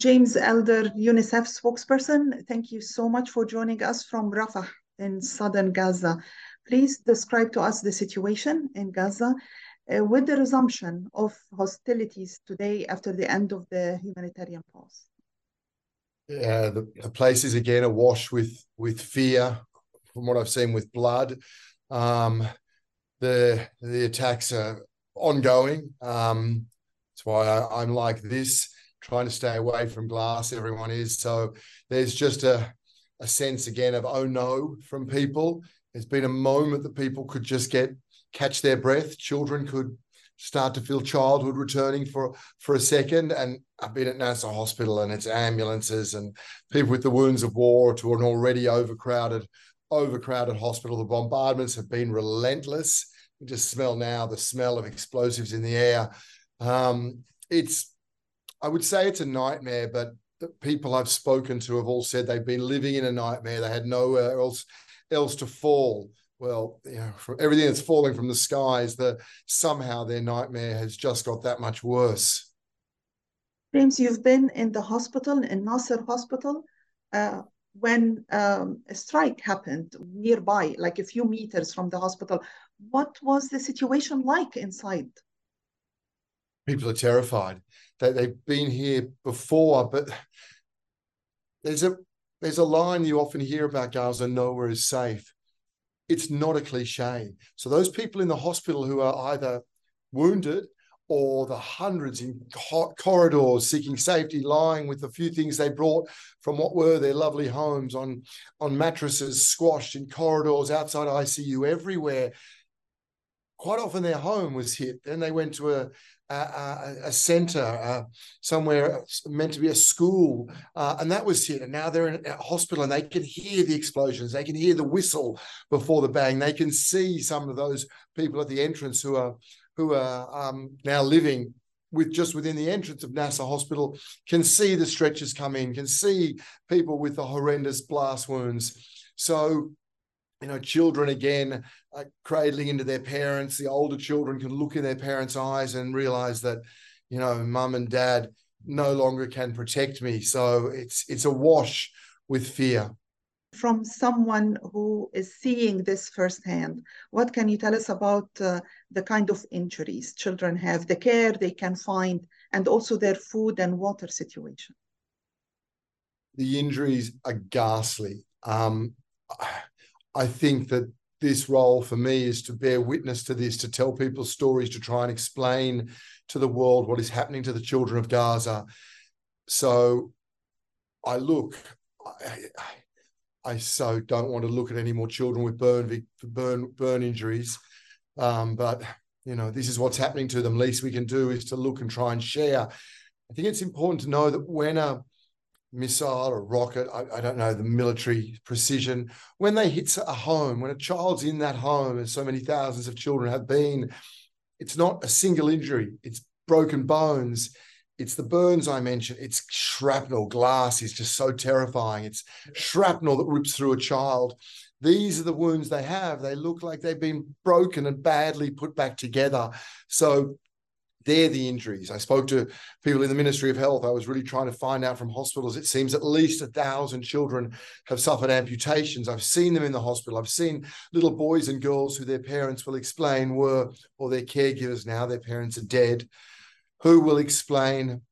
James Elder, UNICEF spokesperson, thank you so much for joining us from Rafah in southern Gaza. Please describe to us the situation in Gaza uh, with the resumption of hostilities today after the end of the humanitarian pause. Yeah, the, the place is again awash with with fear, from what I've seen with blood. Um, the the attacks are ongoing. Um, that's why I, I'm like this, trying to stay away from glass. Everyone is so. There's just a a sense again of oh no from people. There's been a moment that people could just get catch their breath. Children could start to feel childhood returning for for a second. And I've been at Nasser Hospital and it's ambulances and people with the wounds of war to an already overcrowded overcrowded hospital. The bombardments have been relentless. You just smell now the smell of explosives in the air. Um, it's, I would say it's a nightmare, but the people I've spoken to have all said they've been living in a nightmare. They had nowhere else else to fall. Well, you know, from everything that's falling from the skies, that somehow their nightmare has just got that much worse. James, you've been in the hospital in Nasser Hospital. Uh, when um, a strike happened nearby, like a few meters from the hospital, what was the situation like inside? People are terrified. that they've been here before, but there's a there's a line you often hear about Gaza: "Nowhere is safe." It's not a cliche. So those people in the hospital who are either wounded or the hundreds in hot corridors seeking safety, lying with the few things they brought from what were their lovely homes on, on mattresses, squashed in corridors, outside ICU, everywhere. Quite often their home was hit. Then they went to a, a, a center, uh, somewhere meant to be a school, uh, and that was hit. And now they're in a hospital and they can hear the explosions. They can hear the whistle before the bang. They can see some of those people at the entrance who are who are um, now living with just within the entrance of Nasser Hospital can see the stretchers come in, can see people with the horrendous blast wounds. So, you know, children again uh, cradling into their parents. The older children can look in their parents' eyes and realize that, you know, mum and dad no longer can protect me. So it's it's a wash with fear from someone who is seeing this firsthand, what can you tell us about uh, the kind of injuries children have, the care they can find, and also their food and water situation? The injuries are ghastly. Um, I think that this role for me is to bear witness to this, to tell people stories, to try and explain to the world what is happening to the children of Gaza. So I look, I, I so don't want to look at any more children with burn burn burn injuries. Um, but you know, this is what's happening to them. Least we can do is to look and try and share. I think it's important to know that when a missile or rocket, I, I, don't know the military precision, when they hit a home, when a child's in that home, and so many thousands of children have been, it's not a single injury, it's broken bones, it's the burns I mentioned. It's shrapnel. Glass is just so terrifying. It's shrapnel that rips through a child. These are the wounds they have. They look like they've been broken and badly put back together. So they're the injuries. I spoke to people in the Ministry of Health. I was really trying to find out from hospitals. It seems at least a thousand children have suffered amputations. I've seen them in the hospital. I've seen little boys and girls who their parents will explain were, or their caregivers now, their parents are dead, who will explain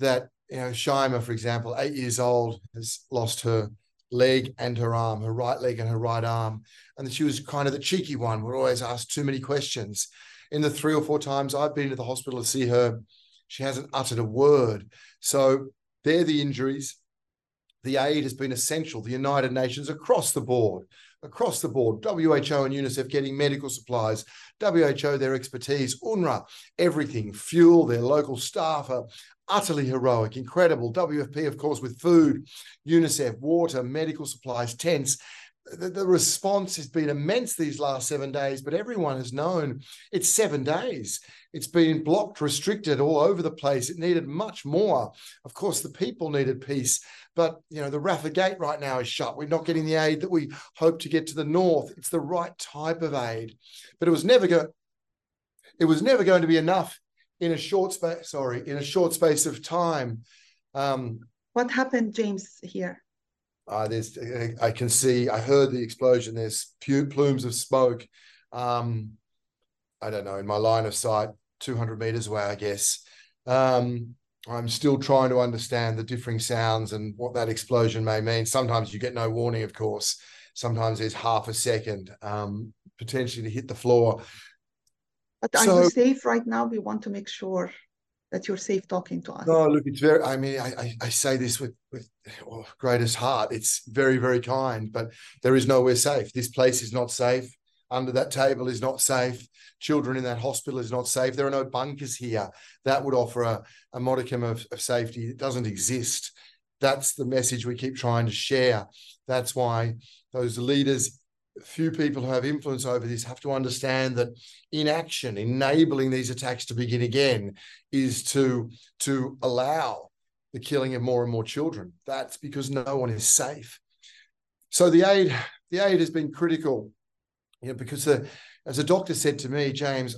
that you know Shima, for example, eight years old, has lost her leg and her arm, her right leg and her right arm, and she was kind of the cheeky one. Would always ask too many questions. In the three or four times I've been to the hospital to see her, she hasn't uttered a word. So they're the injuries. The aid has been essential. The United Nations across the board across the board WHO and UNICEF getting medical supplies, WHO, their expertise, UNRWA, everything, fuel, their local staff are utterly heroic, incredible. WFP, of course, with food, UNICEF, water, medical supplies, tents. The, the, response has been immense these last seven days, but everyone has known it's seven days. It's been blocked, restricted all over the place. It needed much more. Of course, the people needed peace, but you know the Rafah Gate right now is shut. We're not getting the aid that we hope to get to the north. It's the right type of aid, but it was never going. It was never going to be enough in a short space. Sorry, in a short space of time Um, what happened, James, here? Uh, there's, I can see, I heard the explosion. There's plumes of smoke. Um, I don't know, in my line of sight, 200 meters away, I guess. Um, I'm still trying to understand the differing sounds and what that explosion may mean. Sometimes you get no warning, of course. Sometimes there's half a second um, potentially to hit the floor. But are so, you safe right now? We want to make sure that you're safe talking to us. No, look, it's very. I mean, I I, I say this with with oh, greatest heart. It's very very kind, but there is nowhere safe. This place is not safe. Under that table is not safe. Children in that hospital is not safe. There are no bunkers here that would offer a, a modicum of, of safety. It doesn't exist. That's the message we keep trying to share. That's why those leaders few people who have influence over this have to understand that inaction, enabling these attacks to begin again, is to, to allow the killing of more and more children. That's because no one is safe. So the aid, the aid has been critical, you know, because the, as a doctor said to me, James,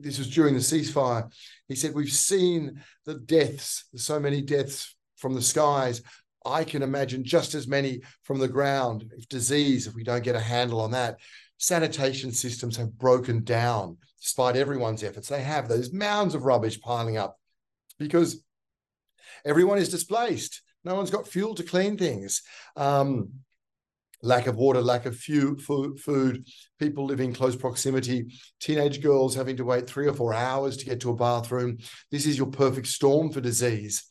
this was during the ceasefire, he said, We've seen the deaths, so many deaths from the skies. I can imagine just as many from the ground. If disease, if we don't get a handle on that, sanitation systems have broken down despite everyone's efforts. They have those mounds of rubbish piling up because everyone is displaced. No one's got fuel to clean things. Um, lack of water, lack of few food, people living close proximity, teenage girls having to wait three or four hours to get to a bathroom. This is your perfect storm for disease.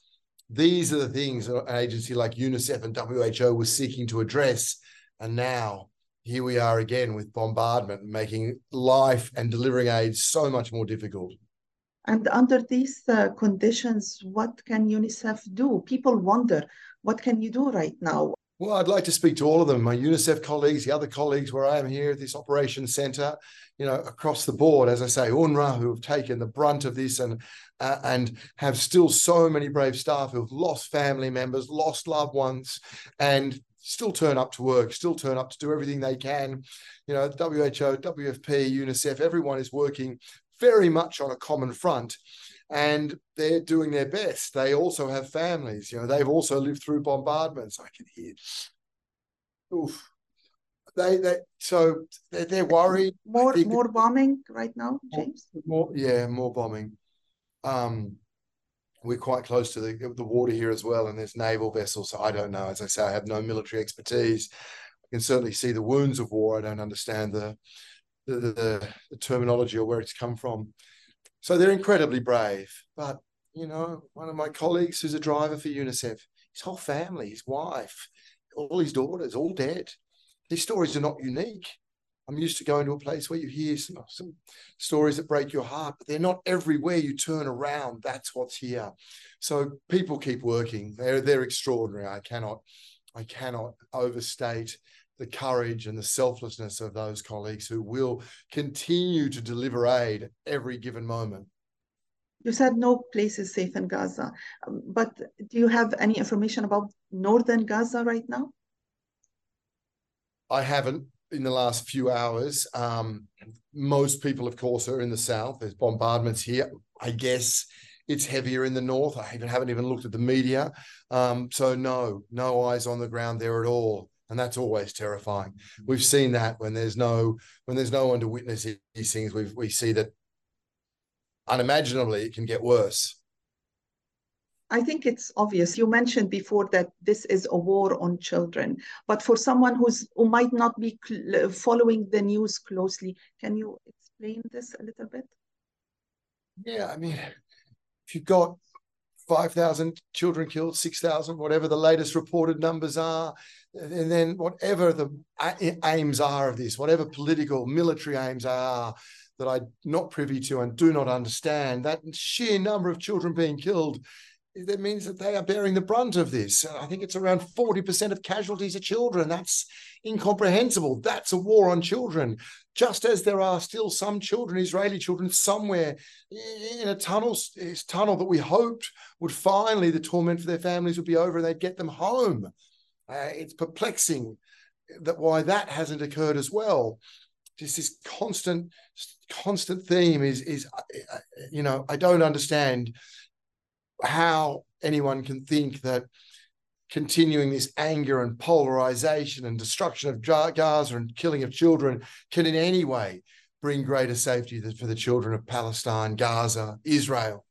These are the things an agency like UNICEF and WHO was seeking to address. And now here we are again with bombardment, making life and delivering aid so much more difficult. And under these uh, conditions, what can UNICEF do? People wonder, what can you do right now? Well, I'd like to speak to all of them, my UNICEF colleagues, the other colleagues where I am here at this operations center, you know, across the board, as I say, UNRWA, who have taken the brunt of this and uh, and have still so many brave staff who've lost family members, lost loved ones, and still turn up to work, still turn up to do everything they can. You know, WHO, WFP, UNICEF, everyone is working very much on a common front and they're doing their best. They also have families. You know, they've also lived through bombardments. I can hear. Oof. They they so they're, they're worried. More more bombing right now, James. More, yeah, more bombing. Um, we're quite close to the the water here as well, and there's naval vessels. So I don't know. As I say, I have no military expertise. I can certainly see the wounds of war. I don't understand the the, the, the terminology or where it's come from. So they're incredibly brave. But, you know, one of my colleagues who's a driver for UNICEF, his whole family, his wife, all his daughters, all dead. These stories are not unique. I'm used to going to a place where you hear some, some stories that break your heart, but they're not everywhere you turn around. That's what's here. So people keep working. They're they're extraordinary. I cannot I cannot overstate the courage and the selflessness of those colleagues who will continue to deliver aid every given moment. You said no place is safe in Gaza, um, but do you have any information about northern Gaza right now? I haven't in the last few hours. Um, most people, of course, are in the south. There's bombardments here. I guess it's heavier in the north. I even haven't even looked at the media. Um, so no, no eyes on the ground there at all and that's always terrifying. We've seen that when there's no when there's no one to witness these things. We we see that unimaginably it can get worse. I think it's obvious. You mentioned before that this is a war on children, but for someone who's who might not be following the news closely, can you explain this a little bit? Yeah, I mean, if you've got 5,000 children killed, 6,000, whatever the latest reported numbers are. And then whatever the aims are of this, whatever political, military aims are that I'm not privy to and do not understand, that sheer number of children being killed that means that they are bearing the brunt of this. I think it's around 40% of casualties are children. That's incomprehensible. That's a war on children. Just as there are still some children, Israeli children, somewhere in a tunnel, tunnel that we hoped would finally, the torment for their families would be over and they'd get them home. Uh, it's perplexing that why that hasn't occurred as well. Just this constant, constant theme is, is, uh, you know, I don't understand how anyone can think that continuing this anger and polarization and destruction of Gaza and killing of children can in any way bring greater safety for the children of Palestine, Gaza, Israel.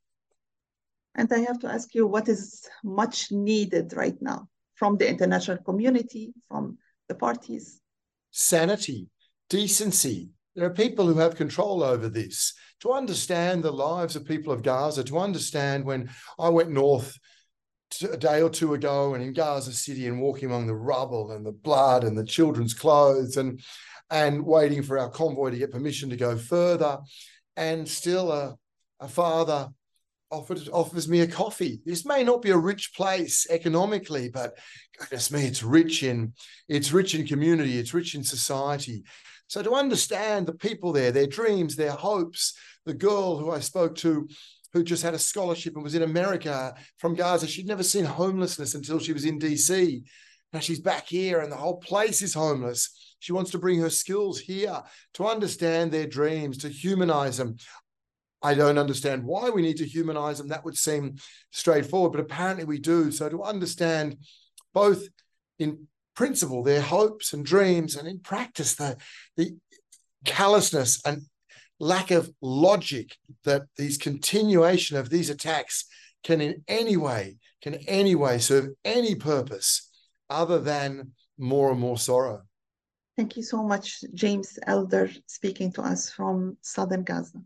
And I have to ask you what is much needed right now from the international community, from the parties? Sanity, decency. There are people who have control over this. To understand the lives of people of Gaza, to understand when I went north a day or two ago and in Gaza City and walking among the rubble and the blood and the children's clothes and and waiting for our convoy to get permission to go further. And still a, a father offers offers me a coffee. This may not be a rich place economically, but goodness me, it's rich in it's rich in community, it's rich in society. So to understand the people there, their dreams, their hopes, the girl who I spoke to who just had a scholarship and was in America from Gaza. She'd never seen homelessness until she was in DC. Now she's back here and the whole place is homeless. She wants to bring her skills here to understand their dreams, to humanize them. I don't understand why we need to humanize them. That would seem straightforward, but apparently we do. So to understand both in principle their hopes and dreams and in practice the, the callousness and lack of logic that these continuation of these attacks can in any way can any way serve any purpose other than more and more sorrow. Thank you so much james elder speaking to us from southern gaza